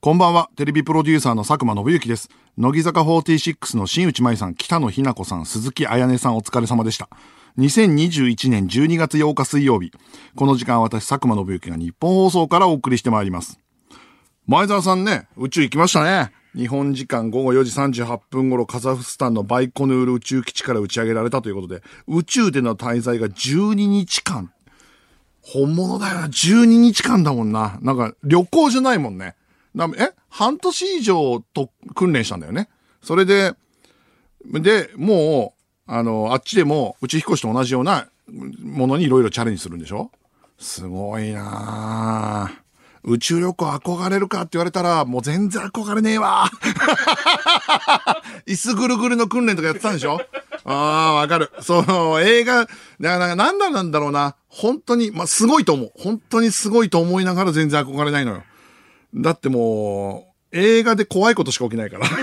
こんばんは、テレビプロデューサーの佐久間信之です。乃木坂46の新内舞さん、北野日な子さん、鈴木彩音さんお疲れ様でした。2021年12月8日水曜日。この時間は私、佐久間信之が日本放送からお送りしてまいります。前澤さんね、宇宙行きましたね。日本時間午後4時38分頃、カザフスタンのバイコヌール宇宙基地から打ち上げられたということで、宇宙での滞在が12日間。本物だよな。12日間だもんな。なんか、旅行じゃないもんね。なえ？半年以上と訓練したんだよね。それで、で、もう、あの、あっちでも宇宙飛行士と同じようなものにいろいろチャレンジするんでしょ？すごいなぁ宇宙旅行憧れるかって言われたら、もう全然憧れねえわ。椅子ぐるぐるの訓練とかやってたんでしょ？ああ、わかる。その、映画、だからなんだなんだろうな。本当に、まあ、すごいと思う。本当にすごいと思いながら全然憧れないのよ。だってもう、映画で怖いことしか起きないから。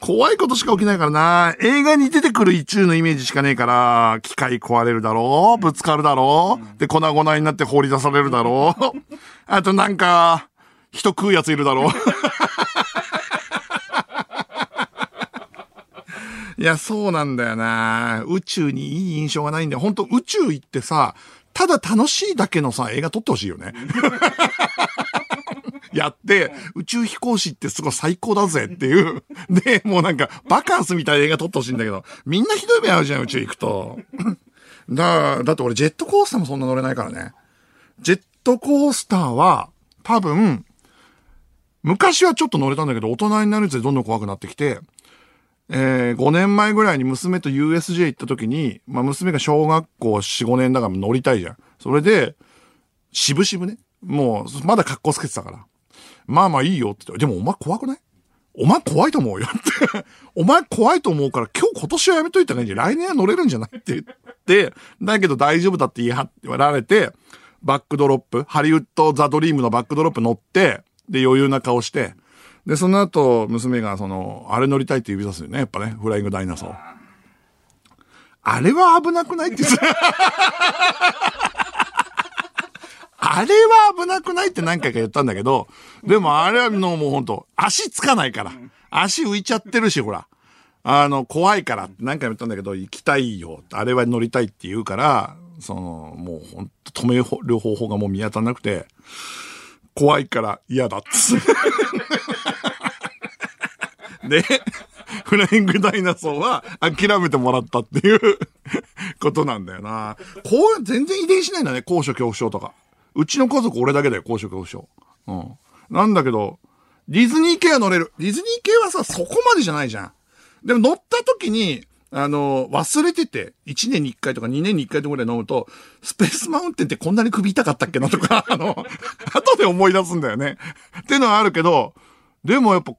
怖いことしか起きないからな。映画に出てくる宇宙のイメージしかねえから、機械壊れるだろうぶつかるだろうで、粉々になって放り出されるだろう あとなんか、人食うやついるだろう いや、そうなんだよな。宇宙にいい印象がないんだよ。本当宇宙行ってさ、ただ楽しいだけのさ、映画撮ってほしいよね。やって、宇宙飛行士ってすごい最高だぜっていう。で、もうなんか、バカンスみたいな映画撮ってほしいんだけど、みんなひどい目合うじゃん、宇宙行くと。だ、だって俺ジェットコースターもそんな乗れないからね。ジェットコースターは、多分、昔はちょっと乗れたんだけど、大人になるにつれどんどん怖くなってきて、えー、5年前ぐらいに娘と USJ 行った時に、まあ娘が小学校4、5年だから乗りたいじゃん。それで、渋々ね。もう、まだ格好つけてたから。まあまあいいよって言って、でもお前怖くない？お前怖いと思うよって。お前怖いと思うから今日今年はやめといた方がいいんじゃ。来年は乗れるんじゃない？って言って、だけど大丈夫だって言い張られて、バックドロップ、ハリウッドザドリームのバックドロップ乗って、で余裕な顔して、で、その後、娘がその、あれ乗りたいって指さすよね。やっぱね、フライングダイナソー。あれは危なくないって言ってた。あれは危なくないって何回か言ったんだけど、でもあれはのもうほんと、足つかないから。足浮いちゃってるし、ほら。あの、怖いからって何回も言ったんだけど、行きたいよ。あれは乗りたいって言うから、その、もうほんと止める方法がもう見当たらなくて、怖いから嫌だっつ。で、フライングダイナソーは諦めてもらったっていうことなんだよな。こう、全然遺伝しないんだね、高所恐怖症とか。うちの家族俺だけだよ、高所恐怖症。うん。なんだけど、ディズニー系は乗れる。ディズニー系はさ、そこまでじゃないじゃん。でも乗った時に、あの、忘れてて、1年に1回とか2年に1回とかぐらい飲むと、スペースマウンテンってこんなに首痛かったっけなとか、あの、後で思い出すんだよね。ってのはあるけど、でもやっぱ、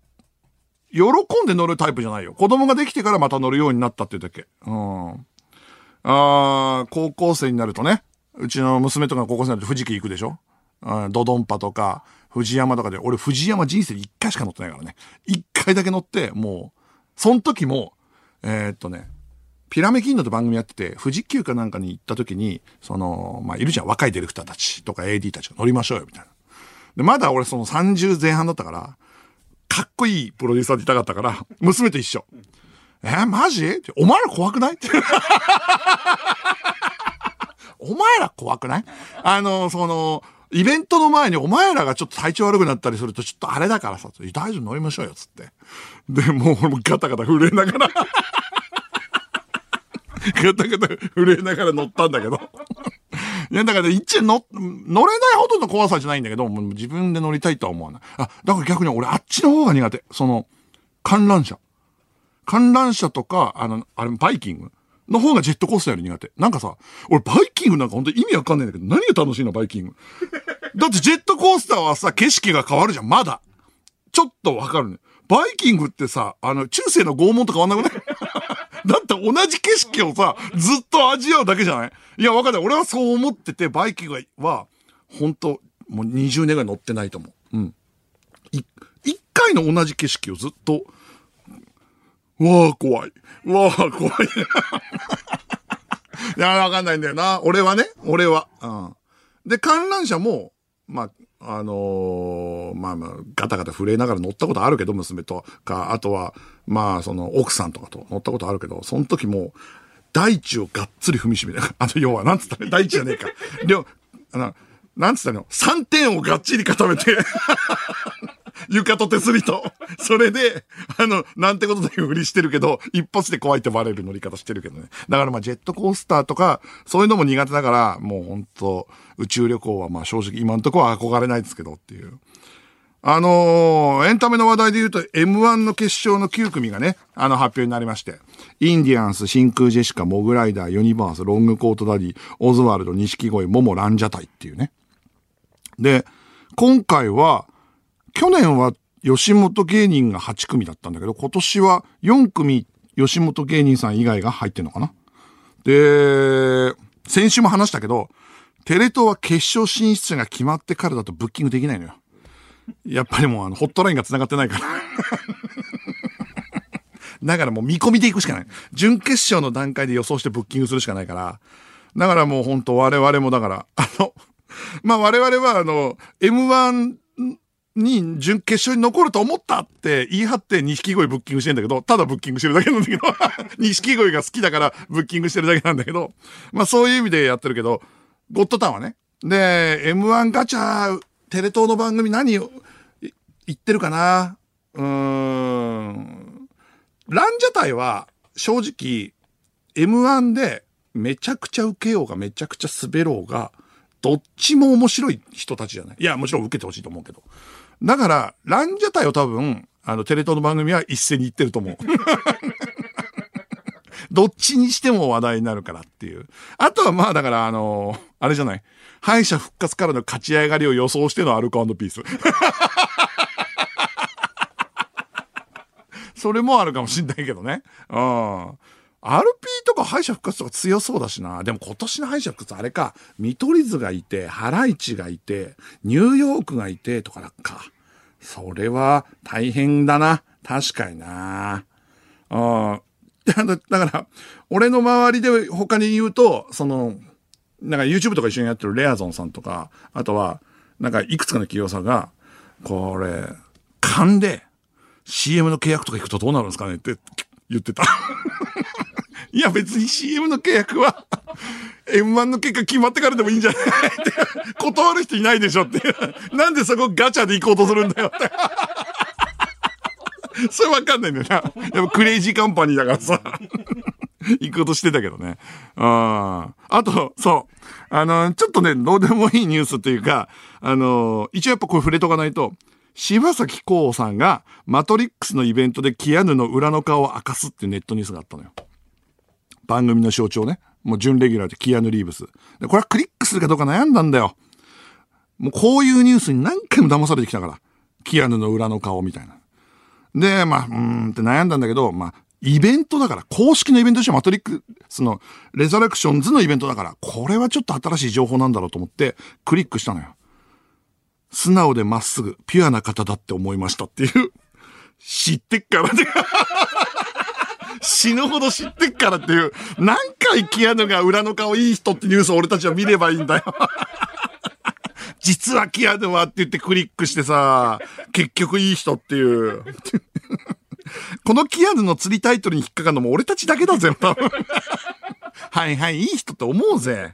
喜んで乗るタイプじゃないよ。子供ができてからまた乗るようになったっていうだけ。うん。あー高校生になるとね、うちの娘とか高校生になると富士急行くでしょ？うんドドンパとか、富士山とかで、俺富士山人生で1回しか乗ってないからね。1回だけ乗って、もう、その時も、えーっとね、ピラメキンドって番組やってて、富士急かなんかに行った時に、その、まあ、いるじゃん、若いディレクターたちとか AD たちが乗りましょうよ、みたいな。で、まだ俺その30前半だったから、かっこいいプロデューサーでいたかったから、娘と一緒。えーマジ？お前ら怖くない？って。お前ら怖くない？あの、その、イベントの前にお前らがちょっと体調悪くなったりするとちょっとあれだからさ、大丈夫乗りましょうよ、つって。で、もうガタガタ震えながら、ガタガタ震えながら乗ったんだけど。いや、だから一応乗、乗れないほどの怖さじゃないんだけど、もう自分で乗りたいとは思わない。あ、だから逆に俺あっちの方が苦手。その、観覧車。観覧車とか、あの、あれ、バイキングの方がジェットコースターより苦手。なんかさ、俺バイキングなんか本当意味わかんないんだけど、何が楽しいのバイキング？だってジェットコースターはさ、景色が変わるじゃん、まだ。ちょっとわかるね。バイキングってさ、あの、中世の拷問と変わんなくない？だって同じ景色をさ、ずっと味わうだけじゃない？いや、わかんない。俺はそう思ってて、バイキングは、本当もう20年ぐらい乗ってないと思う。うん。一回の同じ景色をずっと、わあ、怖い。うわあ、怖い。いや、わかんないんだよな。俺はね。俺は。うん。で、観覧車も、まあ、あのーまあまあ、ガタガタ震えながら乗ったことあるけど、娘とか、あとは、まあ、その、奥さんとかと乗ったことあるけど、その時も、大地をがっつり踏みしめて、あの、要は、なんつったら、大地じゃねえか。両、あの、なんつったの ?3 点をがっちり固めて床と手すりと。それで、あの、なんてことないふりしてるけど、一発で怖いってバレる乗り方してるけどね。だからまあジェットコースターとか、そういうのも苦手だから、もう本当宇宙旅行はまあ正直今んとこは憧れないですけどっていう。あのー、エンタメの話題で言うと M1 の決勝の9組がね、あの発表になりまして、インディアンス、真空ジェシカ、モグライダー、ゆにばーす、ロングコートダディ、オズワルド、錦鯉、モモ、ランジャタイっていうね。で、今回は、去年は吉本芸人が8組だったんだけど、今年は4組吉本芸人さん以外が入ってんのかなで、先週も話したけど、テレ東は決勝進出が決まってからだとブッキングできないのよ。やっぱりもうあの、ホットラインが繋がってないから。だからもう見込みでいくしかない。準決勝の段階で予想してブッキングするしかないから。だからもう本当我々もだから、あの、まあ我々はあの、M1 に準決勝に残ると思ったって言い張って錦鯉ブッキングしてんだけど、ただブッキングしてるだけなんだけど、錦鯉が好きだからブッキングしてるだけなんだけど、まあそういう意味でやってるけど、ゴッドタンはね。で、M1 ガチャテレ東の番組何言ってるかなうーん。ランジャタイは正直 M1 でめちゃくちゃ受けようがめちゃくちゃ滑ろうが、どっちも面白い人たちじゃないいや、もちろん受けてほしいと思うけど。だから、ランジャタイを多分、あの、テレ東の番組は一斉に言ってると思う。どっちにしても話題になるからっていう。あとはまあだからあのあれじゃない。敗者復活からの勝ち上がりを予想してのアルコピース。それもあるかもしんないけどね。うん。RP とか敗者復活とか強そうだしな。でも今年の敗者復活あれか。見取り図がいて、ハライチがいて、ニューヨークがいてとかだっか。それは大変だな。確かにな。うん。だから、俺の周りで他に言うと、その、なんか YouTube とか一緒にやってるレアゾンさんとか、あとは、なんかいくつかの企業さんが、これ、勘で CM の契約とか行くとどうなるんですかねって言ってた。いや別に CM の契約は M1 の結果決まってからでもいいんじゃない？っ て断る人いないでしょって。なんでそこガチャで行こうとするんだよって。それわかんないんだよな。やっぱクレイジーカンパニーだからさ。行こうとしてたけどね。ああと、そう。あの、ちょっとね、どうでもいいニュースっていうか、あの、一応やっぱこれ触れとかないと、柴崎ウさんがマトリックスのイベントでキアヌの裏の顔を明かすっていうネットニュースがあったのよ。番組の象徴ね。もう準レギュラーでキアヌ・リーブス。で、これはクリックするかどうか悩んだんだよ。もうこういうニュースに何回も騙されてきたから。キアヌの裏の顔みたいな。で、まあ、うーんって悩んだんだけど、まあ、イベントだから、公式のイベントとしてマトリックスのレザレクションズのイベントだから、これはちょっと新しい情報なんだろうと思ってクリックしたのよ。素直でまっすぐ、ピュアな方だって思いましたっていう。知ってっからね。死ぬほど知ってっからっていう。何回キアヌが裏の顔いい人ってニュースを俺たちは見ればいいんだよ。実はキアヌはって言ってクリックしてさ、結局いい人っていう。このキアヌの釣りタイトルに引っかかるのも俺たちだけだぜ、多分。はいはい、いい人って思うぜ。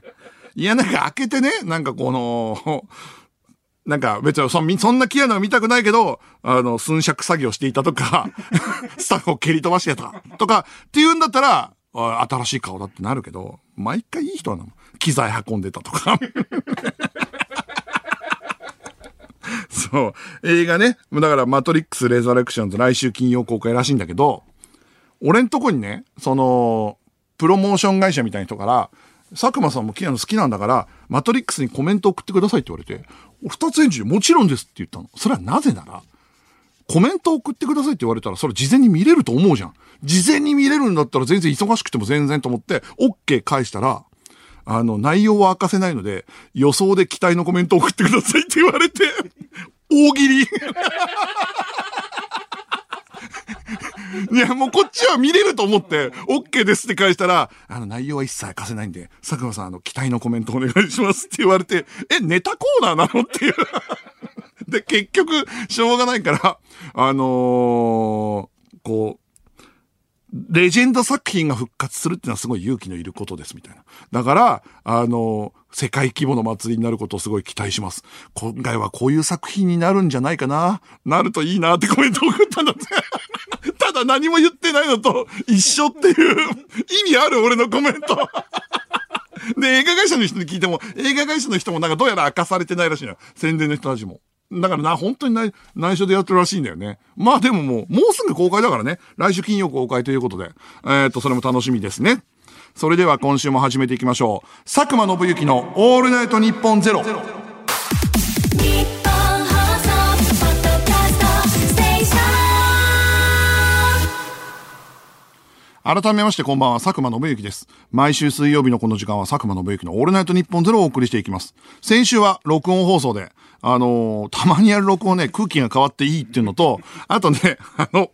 いや、なんか開けてね、なんかこの、なんか別にそんなキアヌは見たくないけど、あの、寸尺作業していたとか、スタッフを蹴り飛ばしてたとかって言うんだったら、新しい顔だってなるけど、毎回いい人なの。機材運んでたとか。そう。映画ね。だから、マトリックス・レザレクションズ来週金曜公開らしいんだけど、俺んとこにね、その、プロモーション会社みたいな人から、佐久間さんもキアヌ好きなんだから、マトリックスにコメント送ってくださいって言われて、二つ返事でもちろんですって言ったの。それはなぜなら、コメント送ってくださいって言われたら、それ事前に見れると思うじゃん。事前に見れるんだったら全然忙しくても全然と思って、OK 返したら、あの、内容は明かせないので、予想で期待のコメント送ってくださいって言われて、大喜利いや、もうこっちは見れると思って、OK ですって返したら、あの、内容は一切貸せないんで、佐久間さん、あの、期待のコメントお願いしますって言われて、え、ネタコーナーなのっていう。で、結局、しょうがないから、あのー、こう、レジェンド作品が復活するっていうのはすごい勇気のいることですみたいな。だから、あの、世界規模の祭りになることをすごい期待します。今回はこういう作品になるんじゃないかな。なるといいなってコメント送ったんだって。ただ何も言ってないのと一緒っていう意味ある俺のコメント。で、映画会社の人に聞いても、映画会社の人もなんかどうやら明かされてないらしいのよ。宣伝の人たちも。だからな、本当に内内緒でやってるらしいんだよね。まあでももう、もうすぐ公開だからね。来週金曜公開ということで。えー、っと、それも楽しみですね。それでは今週も始めていきましょう。佐久間信之のオールナイトニッポンゼロ。改めましてこんばんは、佐久間信之です。毎週水曜日のこの時間は佐久間信之のオールナイトニッポンゼロをお送りしていきます。先週は録音放送で、あのー、たまにやる録音ね、空気が変わっていいっていうのと、あとね、あの、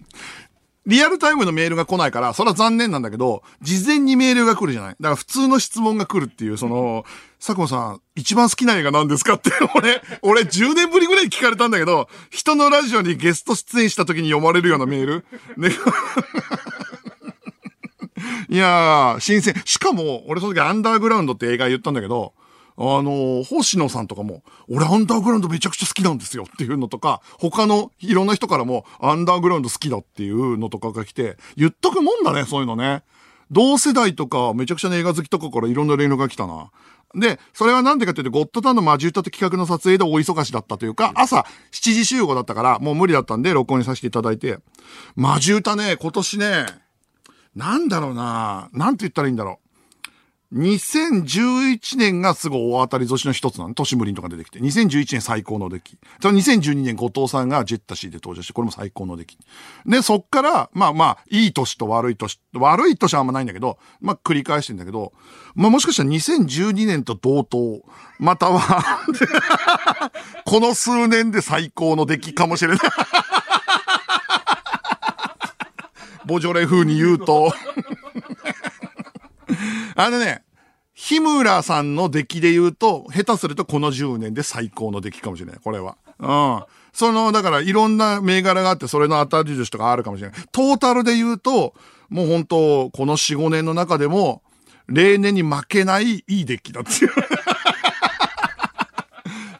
リアルタイムのメールが来ないから、それは残念なんだけど、事前にメールが来るじゃない？だから普通の質問が来るっていう、その、佐久間さん、一番好きな映画何ですかって、俺、俺10年ぶりぐらい聞かれたんだけど、人のラジオにゲスト出演した時に読まれるようなメール。ね。いやー、新鮮。しかも、俺その時アンダーグラウンドって映画言ったんだけど、あの、星野さんとかも、俺アンダーグラウンドめちゃくちゃ好きなんですよっていうのとか、他のいろんな人からもアンダーグラウンド好きだっていうのとかが来て、言っとくもんだね、そういうのね。同世代とか、めちゃくちゃな映画好きとかからいろんな連絡が来たな。で、それはなんでかっていうと、ゴッドタンのマジ歌って企画の撮影で大忙しだったというか、朝7時集合だったから、もう無理だったんで、録音にさせていただいて、マジ歌ね、今年ね、なんだろうななんて言ったらいいんだろう。2011年がすごい大当たり年の一つなの。都市無林とか出てきて。2011年最高の出来。その2012年後藤さんがジェッタシーで登場して、これも最高の出来。で、そっから、まあまあ、いい年と悪い年、悪い年はあんまないんだけど、まあ繰り返してんだけど、まあもしかしたら2012年と同等、または この数年で最高の出来かもしれない。ボジョレ風に言うと あのね、日村さんの出来で言うと、下手するとこの10年で最高の出来かもしれない、これは。うん。その、だからいろんな銘柄があって、それの当たり年とかあるかもしれない。トータルで言うと、もう本当この4、5年の中でも、例年に負けないいい出来だっていう。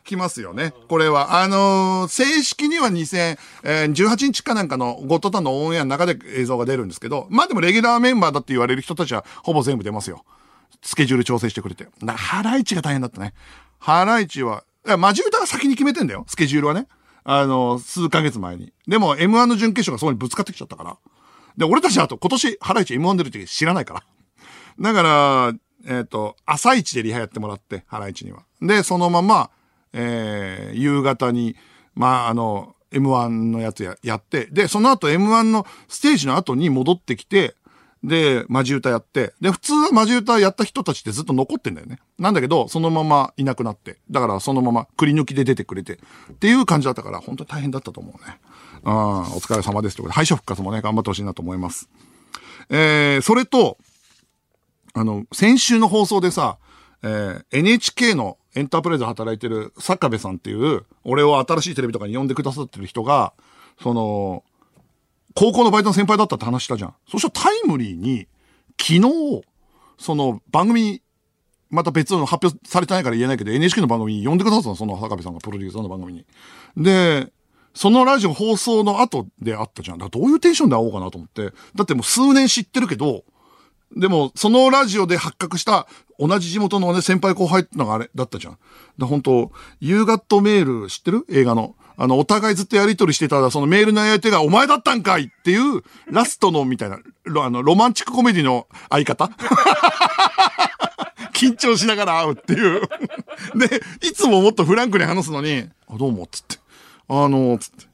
きますよね。これは。あのー、正式には2018日かなんかのゴッドタンのオンエアの中で映像が出るんですけど、まあでもレギュラーメンバーだって言われる人たちはほぼ全部出ますよ。スケジュール調整してくれて。だハライチが大変だったね。ハライチは、いや、マジ歌が先に決めてんだよ。スケジュールはね。あの、数ヶ月前に。でも M1 の準決勝がそこにぶつかってきちゃったから。で、俺たちあと今年ハライチ M1 出るって知らないから。だから、えっ、ー、と、朝一でリハやってもらって、ハライチには。で、そのまま、えー、夕方に、まあ、あの、M1 のやつややって、で、その後 M1 のステージの後に戻ってきて、で、マジ歌やって、で、普通はマジ歌やった人たちってずっと残ってんだよね。なんだけど、そのままいなくなって、だからそのままくり抜きで出てくれて、っていう感じだったから、本当に大変だったと思うね。うん、お疲れ様ですということで、敗者復活もね、頑張ってほしいなと思います。えー、それと、あの、先週の放送でさ、えー、NHK のエンタープライズ働いてる坂部さんっていう、俺を新しいテレビとかに呼んでくださってる人が、その、高校のバイトの先輩だったって話したじゃん。そしたらタイムリーに、昨日、その番組、また別の発表されてないから言えないけど、NHK の番組に呼んでくださったの、その坂部さんがプロデューサーの番組に。で、そのラジオ放送の後であったじゃん。だからどういうテンションで会おうかなと思って。だってもう数年知ってるけど、でも、そのラジオで発覚した同じ地元のね、先輩後輩ってのがあれだったじゃん。だ本当夕方メール知ってる？映画の。あの、お互いずっとやりとりしてたら、そのメールの相手がお前だったんかいっていう、ラストのみたいな、あの、ロマンチックコメディの相方？緊張しながら会うっていうで、いつももっとフランクに話すのに、あ、どうも、つって。あの、つって。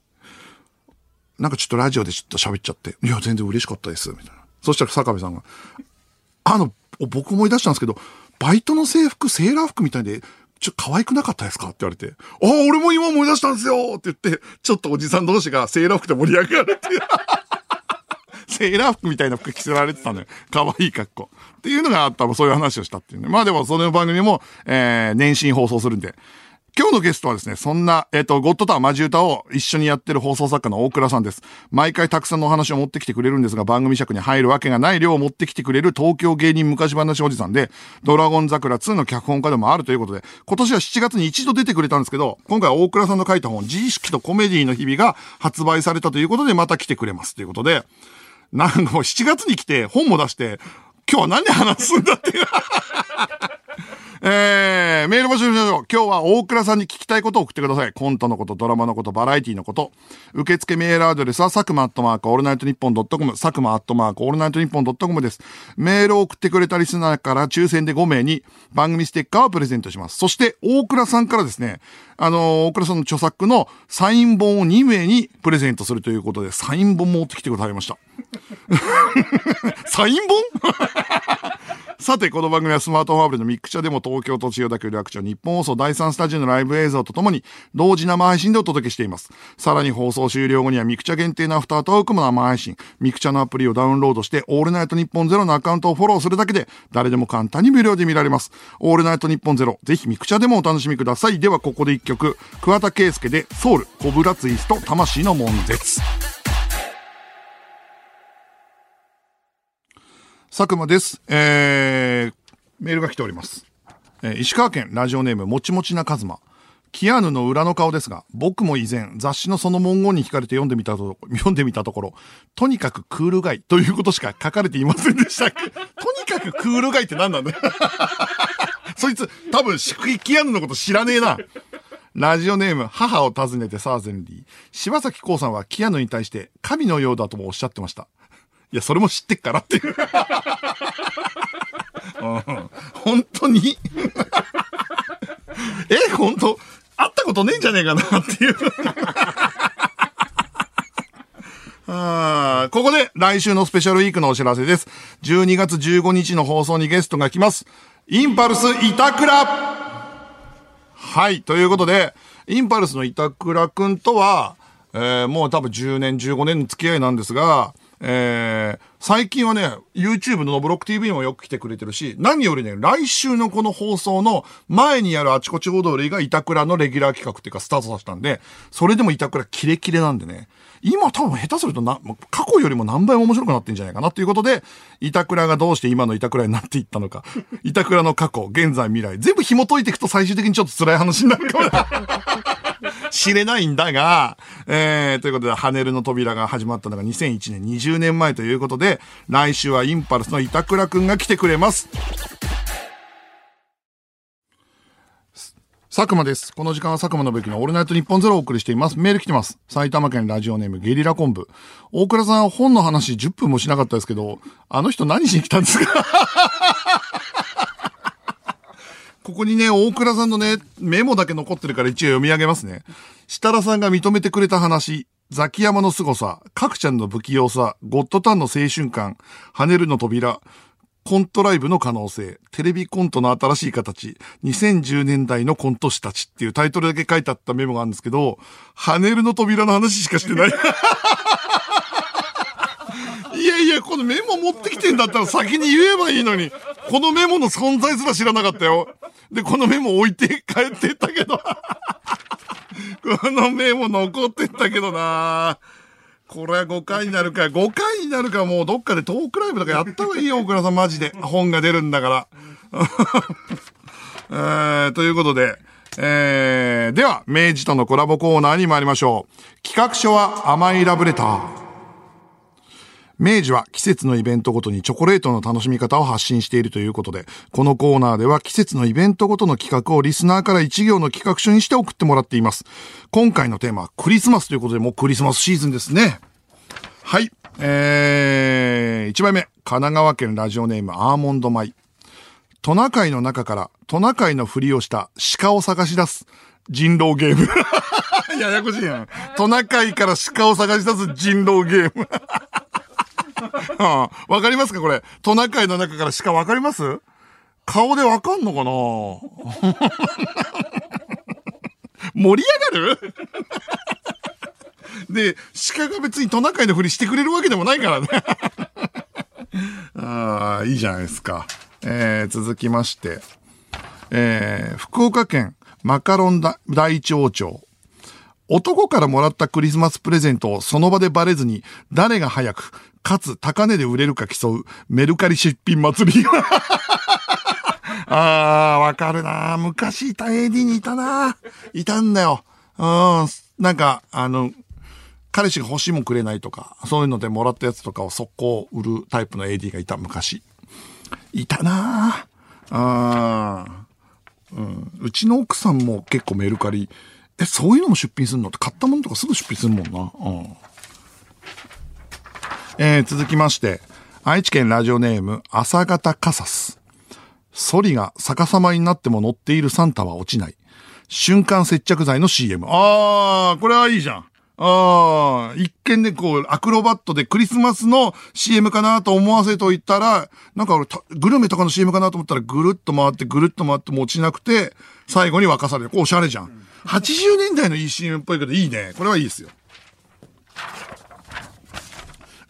なんかちょっとラジオでちょっと喋っちゃって、いや、全然嬉しかったです、みたいな。そしたら坂部さんが、あの、僕思い出したんですけど、バイトの制服、セーラー服みたいで、ちょ、可愛くなかったですか？って言われて、ああ、俺も今思い出したんですよって言って、ちょっとおじさん同士がセーラー服で盛り上がるっていう。セーラー服みたいな服着せられてたのよ。可愛い格好。っていうのがあったらそういう話をしたっていうね。まあでもその番組も、えー、年始に放送するんで、今日のゲストはですね、そんな、えっ、ー、と、ゴッドタワーマジ歌を一緒にやってる放送作家の大倉さんです。毎回たくさんのお話を持ってきてくれるんですが、番組尺に入るわけがない量を持ってきてくれる東京芸人昔話おじさんで、ドラゴン桜2の脚本家でもあるということで、今年は7月に一度出てくれたんですけど、今回大倉さんの書いた本、自意識とコメディの日々が発売されたということで、また来てくれますということで、なんかもう7月に来て本も出して、今日は何で話すんだっていう えー、メール募集しましょう。今日は大倉さんに聞きたいことを送ってください。コントのこと、ドラマのこと、バラエティのこと。受付メールアドレスは、佐久間アットマークオールナイトニッポンドットコム、佐久間アットマークオールナイトニッポンドットコムです。メールを送ってくれたリスナーから抽選で5名に番組ステッカーをプレゼントします。そして、大倉さんからですね、あのー、大倉さんの著作のサイン本を2名にプレゼントするということで、サイン本持ってきてくださいました。サイン本？さて、この番組はスマートフォンアプリのミクチャでも東京都千代田区有楽町ニッポン放送第3スタジオのライブ映像とともに同時生配信でお届けしています。さらに放送終了後にはミクチャ限定のアフタートークも生配信。ミクチャのアプリをダウンロードしてオールナイトニッポンゼロのアカウントをフォローするだけで誰でも簡単に無料で見られます。オールナイトニッポンゼロ。ぜひミクチャでもお楽しみください。ではここで一曲。桑田佳祐でソウル、コブラツイスト、魂の悶絶。佐久間です。えー、メールが来ております。えー、石川県ラジオネームもちもちなカズマ。キアヌの裏の顔ですが、僕も以前雑誌のその文言に惹かれて読んでみたと、読んでみたところ、とにかくクールガイということしか書かれていませんでした。とにかくクールガイって何なんだよ。そいつ、多分、キアヌのこと知らねえな。ラジオネーム、母を訪ねてサーゼンリー。柴崎ウさんはキアヌに対して、神のようだともおっしゃってました。いや、それも知ってっからっていう。本当に？え、本当？会ったことねえんじゃねえかなっていう あここで来週のスペシャルウィークのお知らせです。12月15日の放送にゲストが来ます。インパルス板倉はい。ということで、インパルスの板倉くんとは、えー、もう多分10年、15年の付き合いなんですが、えー、最近はね、YouTube のブロック TV もよく来てくれてるし、何よりね、来週のこの放送の前にやるあちこち踊りが板倉のレギュラー企画っていうかスタートさせたんで、それでも板倉キレキレなんでね、今多分下手するとな、過去よりも何倍も面白くなってんじゃないかなということで、板倉がどうして今の板倉になっていったのか、板倉の過去、現在、未来、全部紐解いていくと最終的にちょっと辛い話になるかも 知れないんだが、えー、ということで、ハネルの扉が始まったのが2001年、20年前ということで、来週はインパルスの板倉くんが来てくれます。佐久間です。この時間は佐久間のべきのオールナイト日本ゼロをお送りしています。メール来てます。埼玉県ラジオネームゲリラコンブ。大倉さん本の話10分もしなかったですけど、あの人何しに来たんですか？ここにね、大倉さんのね、メモだけ残ってるから一応読み上げますね。設楽さんが認めてくれた話、ザキヤマの凄さ、角ちゃんの不器用さ、ゴッドタンの青春感、跳ねるの扉、コントライブの可能性、テレビコントの新しい形、2010年代のコント師たちっていうタイトルだけ書いてあったメモがあるんですけど、跳ねるの扉の話しかしてない。いやいや、このメモ持ってきてんだったら先に言えばいいのに、このメモの存在すら知らなかったよ。で、このメモ置いて帰ってったけど。このメモ残ってったけどなこれは5回になるか。5回になるかもうどっかでトークライブとかやった方がいいよ、大倉さんマジで。本が出るんだから。えー、ということで、えー、では、明治とのコラボコーナーに参りましょう。企画書は甘いラブレター。明治は季節のイベントごとにチョコレートの楽しみ方を発信しているということで、このコーナーでは季節のイベントごとの企画をリスナーから一行の企画書にして送ってもらっています。今回のテーマはクリスマスということで、もうクリスマスシーズンですね。はい。えー、1枚目。神奈川県ラジオネームアーモンドマイ。トナカイの中からトナカイのふりをした鹿を探し出す人狼ゲーム。ややこしいやん。トナカイから鹿を探し出す人狼ゲーム。わかりますかこれ？トナカイの中から鹿わかります？顔でわかんのかな？盛り上がる？で、鹿が別にトナカイのふりしてくれるわけでもないからね。ああ、いいじゃないですか。えー、続きまして、えー、福岡県マカロン大町長。男からもらったクリスマスプレゼントをその場でバレずに誰が早く、かつ高値で売れるか競うメルカリ出品祭り。ああ、わかるな昔いた AD にいたないたんだよ。うん。なんか、あの、彼氏が欲しいもくれないとか、そういうのでもらったやつとかを速攻売るタイプの AD がいた昔。いたなあうん。うちの奥さんも結構メルカリ、え、そういうのも出品するの？って買ったものとかすぐ出品するもんな。うん。えー、続きまして、愛知県ラジオネーム、朝方カサス。ソリが逆さまになっても乗っているサンタは落ちない。瞬間接着剤の CM。あー、これはいいじゃん。ああ、一見でこう、アクロバットでクリスマスの CM かなと思わせといたら、なんか俺、グルメとかの CM かなと思ったら、ぐるっと回って、ぐるっと回っても落ちなくて、最後に沸かされる。こう、おしゃれじゃん。80年代のいい CM っぽいけど、いいね。これはいいですよ。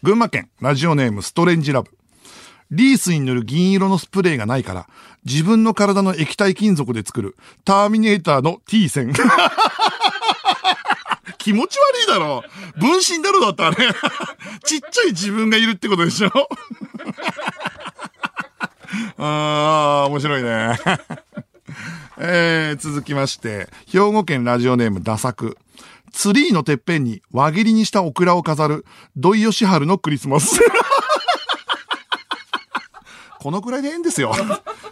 群馬県、ラジオネーム、ストレンジラブ。リースに塗る銀色のスプレーがないから、自分の体の液体金属で作る、ターミネーターの T 線。気持ち悪いだろ。分身だろだったあれ。ちっちゃい自分がいるってことでしょ あー、面白いね。えー、続きまして、兵庫県ラジオネームダサク。ツリーのてっぺんに輪切りにしたオクラを飾る、土井善晴のクリスマス。このぐらいでええんですよ。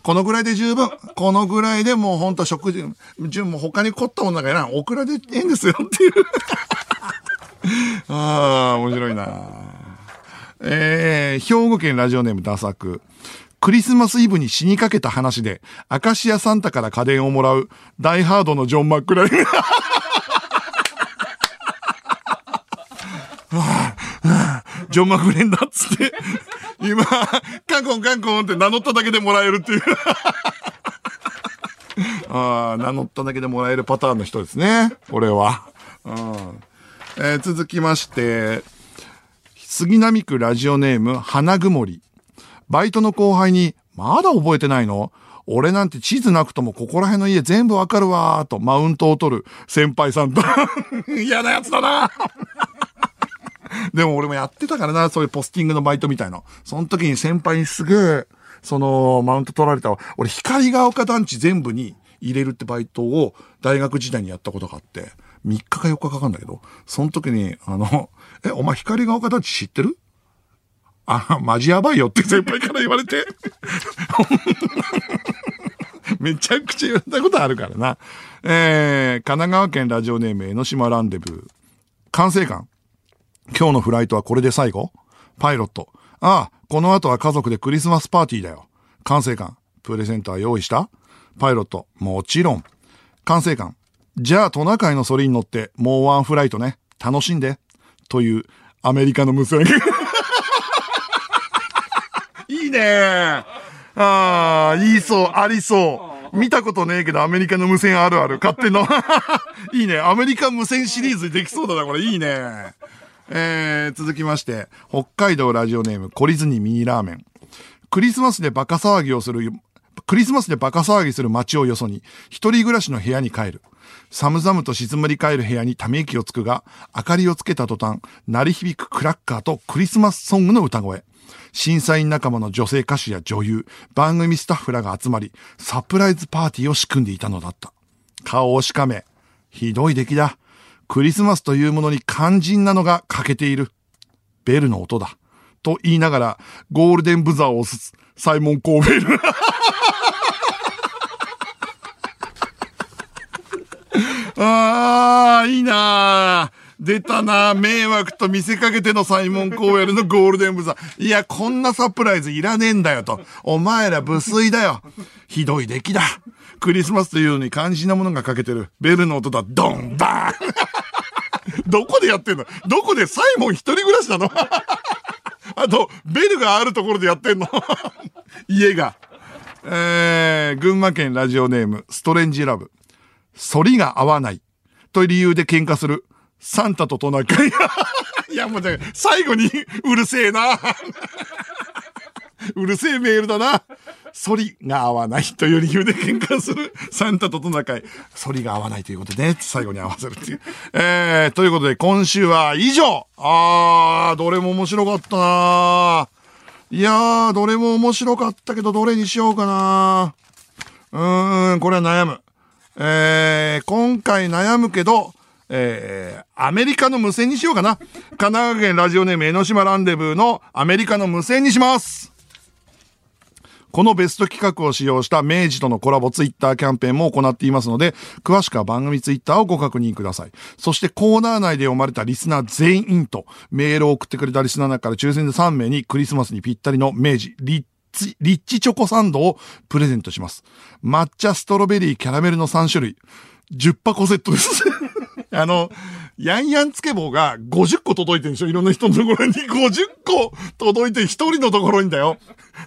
このぐらいで十分。このぐらいでもうほんと食事、順も他に凝ったものがいらん。オクラでええんですよっていう。ああ、面白いな。えー、兵庫県ラジオネームダサク。クリスマスイブに死にかけた話で、アカシアサンタから家電をもらう、ダイハードのジョン・マックライン。ジョン・マクレンだっつって、今、カンコンカンコンって名乗っただけでもらえるっていうああ、名乗っただけでもらえるパターンの人ですね。俺は。うん。えー、続きまして、杉並区ラジオネーム、花曇り。バイトの後輩に、まだ覚えてないの？俺なんて地図なくともここら辺の家全部わかるわーとマウントを取る先輩さんと 嫌なやつだな でも俺もやってたからな、そういうポスティングのバイトみたいな。その時に先輩にすげえ、その、マウント取られたわ。俺、光が丘団地全部に入れるってバイトを大学時代にやったことがあって、3日か4日かかるんだけど、その時に、あの、え、お前光が丘団地知ってる？あ、マジやばいよって先輩から言われて。めちゃくちゃ言われたことあるからな。えー、神奈川県ラジオネーム江ノ島ランデブー。完成感。今日のフライトはこれで最後？パイロット。ああ、この後は家族でクリスマスパーティーだよ。管制官。プレゼントは用意した？パイロット。もちろん。管制官。じゃあトナカイのソリに乗ってもうワンフライトね。楽しんで。というアメリカの無線。いいねああ、言いそう、ありそう。見たことねえけどアメリカの無線あるある。勝手の。いいね。アメリカ無線シリーズできそうだな、これ。いいね。えー、続きまして、北海道ラジオネーム、懲りずにミニラーメン。クリスマスでバカ騒ぎをする、クリスマスでバカ騒ぎする街をよそに、一人暮らしの部屋に帰る。寒々と静まり返る部屋にため息をつくが、明かりをつけた途端、鳴り響くクラッカーとクリスマスソングの歌声。審査員仲間の女性歌手や女優、番組スタッフらが集まり、サプライズパーティーを仕組んでいたのだった。顔をしかめ、ひどい出来だ。クリスマスというものに肝心なのが欠けている。ベルの音だ。と言いながら、ゴールデンブザーを押す、サイモン・コーベル。ああ、いいな出たな迷惑と見せかけてのサイモン・コーベルのゴールデンブザー。いや、こんなサプライズいらねえんだよと。お前ら無粋だよ。ひどい出来だ。クリスマスというのに肝心なものが欠けてる。ベルの音だ。ドンバーンどこでやってんの？どこでサイモン一人暮らしなの？あと、ベルがあるところでやってんの？家が。えー、群馬県ラジオネーム、ストレンジラブ。反りが合わない。という理由で喧嘩する。サンタとトナカイ。いや、もうね、最後に、うるせえな。うるせえメールだな。反りが合わないという理由で喧嘩するサンタとトナカイ。反りが合わないということでね、最後に合わせるっていう。えー、ということで今週は以上あー、どれも面白かったないやー、どれも面白かったけど、どれにしようかなうーん、これは悩む。えー、今回悩むけど、えー、アメリカの無線にしようかな。神奈川県ラジオネーム江ノ島ランデブーのアメリカの無線にしますこのベスト企画を使用した明治とのコラボツイッターキャンペーンも行っていますので、詳しくは番組ツイッターをご確認ください。そしてコーナー内で読まれたリスナー全員とメールを送ってくれたリスナーの中から抽選で3名にクリスマスにぴったりの明治リッチ、リッチチョコサンドをプレゼントします。抹茶、ストロベリー、キャラメルの3種類。10箱セットですあの、ヤンヤンつけ棒が50個届いてるんでしょ？いろんな人のところに50個届いて1人のところにだよ。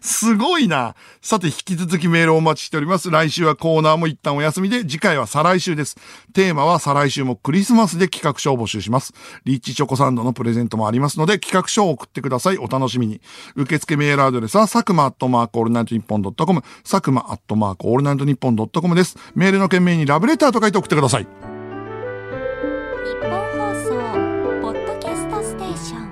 すごいな。さて、引き続きメールをお待ちしております。来週はコーナーも一旦お休みで、次回は再来週です。テーマは再来週もクリスマスで企画書を募集します。リッチチョコサンドのプレゼントもありますので、企画書を送ってください。お楽しみに。受付メールアドレスは、サクマアットマークオールナイトニッポンドットコム、サクマアットマークオールナイトニッポンドットコムです。メールの件名にラブレターと書いて送ってください。日本放送ポッドキャストステーション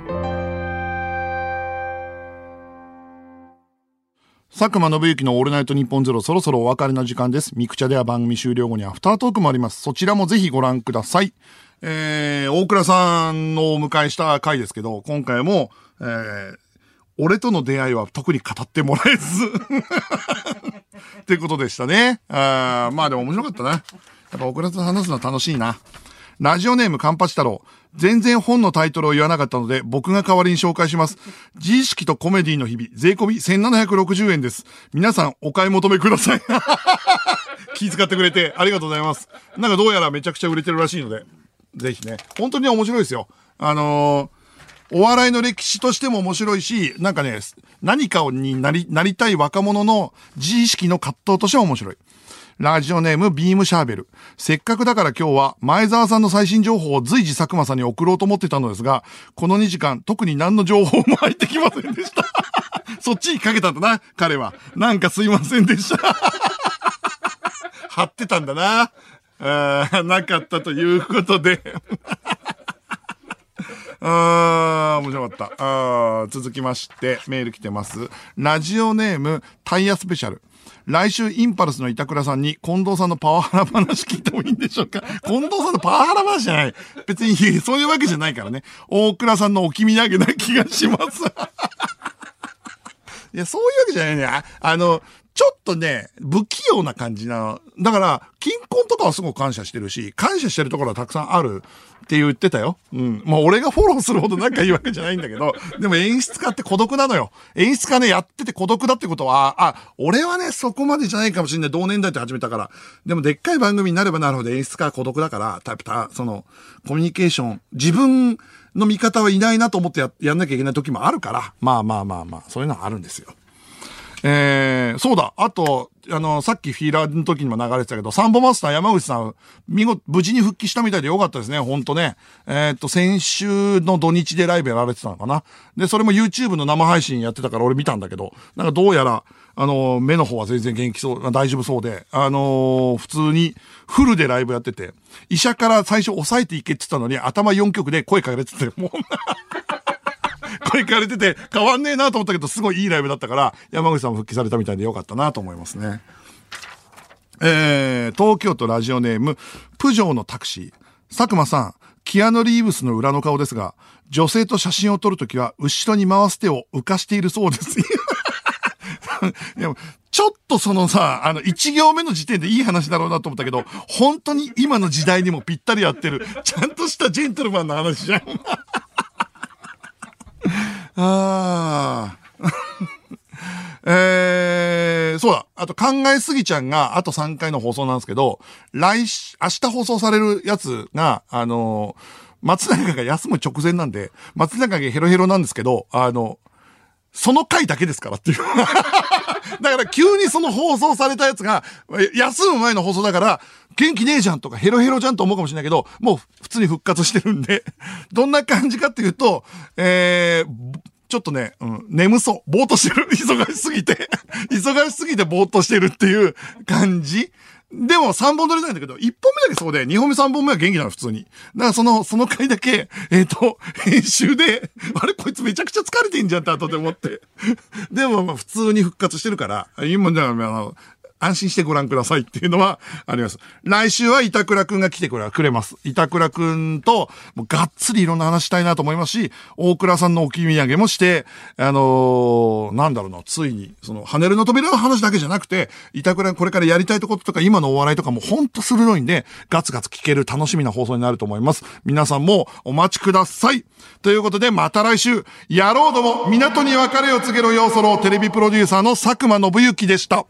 佐久間信之のオールナイトニッポンゼロそろそろお別れの時間です。ミクチャでは番組終了後にアフタートークもあります。そちらもぜひご覧ください。えー、大倉さんのお迎えした回ですけど、今回も、えー、俺との出会いは特に語ってもらえずってことでしたね。あまあでも面白かったな。やっぱ大倉さん話すのは楽しいな。ラジオネームカンパチ太郎。全然本のタイトルを言わなかったので、僕が代わりに紹介します。自意識とコメディの日々、税込み1760円です。皆さん、お買い求めください。気遣ってくれて、ありがとうございます。なんかどうやらめちゃくちゃ売れてるらしいので、ぜひね。本当に面白いですよ。あのー、お笑いの歴史としても面白いし、なんかね、何かになり、なりたい若者の自意識の葛藤としても面白い。ラジオネームビームシャーベル。せっかくだから今日は前澤さんの最新情報を随時佐久間さんに送ろうと思ってたのですが、この2時間特に何の情報も入ってきませんでした。そっちにかけたんだな、彼は。なんかすいませんでした。貼ってたんだな。あなかったということで。あー、面白かった。あ続きまして、メール来てます。ラジオネーム、タイヤスペシャル。来週インパルスの板倉さんに近藤さんのパワハラ話聞いてもいいんでしょうか？近藤さんのパワハラ話じゃない。別にそういうわけじゃないからね。大倉さんの置き土産な気がします。いや、そういうわけじゃないね。ああの、ちょっとね、不器用な感じなの。だから、金婚とかはすごく感謝してるし、感謝してるところはたくさんあるって言ってたよ。うん。もう俺がフォローするほど仲いいわけじゃないんだけど、でも演出家って孤独なのよ。演出家ね、やってて孤独だってことは、あ、俺はね、そこまでじゃないかもしんない。同年代って始めたから。でもでっかい番組になればなるほど演出家は孤独だから、タイプた、その、コミュニケーション、自分の味方はいないなと思ってややんなきゃいけない時もあるから、まあまあまあまあ、そういうのはあるんですよ。えー、そうだ。あと、あの、さっきフィーラーの時にも流れてたけど、サンボマスター山口さん、見事、無事に復帰したみたいでよかったですね、ほんとね。えー、っと、先週の土日でライブやられてたのかな。で、それも YouTube の生配信やってたから俺見たんだけど、なんかどうやら、あの、目の方は全然元気そう、大丈夫そうで、あのー、普通にフルでライブやってて、医者から最初抑えていけって言ったのに、頭4曲で声かけてて、もう 声かれてて変わんねえなと思ったけど、すごいいいライブだったから、山口さんも復帰されたみたいでよかったなと思いますね。えー、東京都ラジオネーム、プジョーのタクシー。佐久間さん、キアノ・リーブスの裏の顔ですが、女性と写真を撮るときは、後ろに回す手を浮かしているそうです。でも、ちょっとそのさ、あの、一行目の時点でいい話だろうなと思ったけど、本当に今の時代にもぴったり合ってる、ちゃんとしたジェントルマンの話じゃん。ああ。えー、そうだ。あと考えすぎちゃんがあと3回の放送なんですけど、来し、明日放送されるやつが、あのー、松永が休む直前なんで、松永がヘロヘロなんですけど、あの、その回だけですからっていう だから急にその放送されたやつが、休む前の放送だから、元気ねえじゃんとかヘロヘロじゃんと思うかもしれないけど、もう普通に復活してるんで、どんな感じかっていうと、えー、ちょっとね、うん、眠そう。ぼーっとしてる。忙しすぎて。忙しすぎてぼーっとしてるっていう感じ。でも3本撮りたいんだけど、1本目だけそうで、2本目3本目は元気なの、普通に。だからその、その回だけ、えっ、と、編集で、あれこいつめちゃくちゃ疲れてんじゃんって後で思って。でも、まあ普通に復活してるから、今じゃあ、あの、安心してご覧くださいっていうのはあります。来週は板倉くんが来てくれくれます。板倉くんと、もうがっつりいろんな話したいなと思いますし、大倉さんの置き土産もして、あのーなんだろうな、ついに、その、跳ねるの扉の話だけじゃなくて、板倉これからやりたいとこととか、今のお笑いとかもほんと鋭いんで、ガツガツ聞ける楽しみな放送になると思います。皆さんもお待ちください。ということで、また来週、やろうども、港に別れを告げろようそろテレビプロデューサーの佐久間信之でした。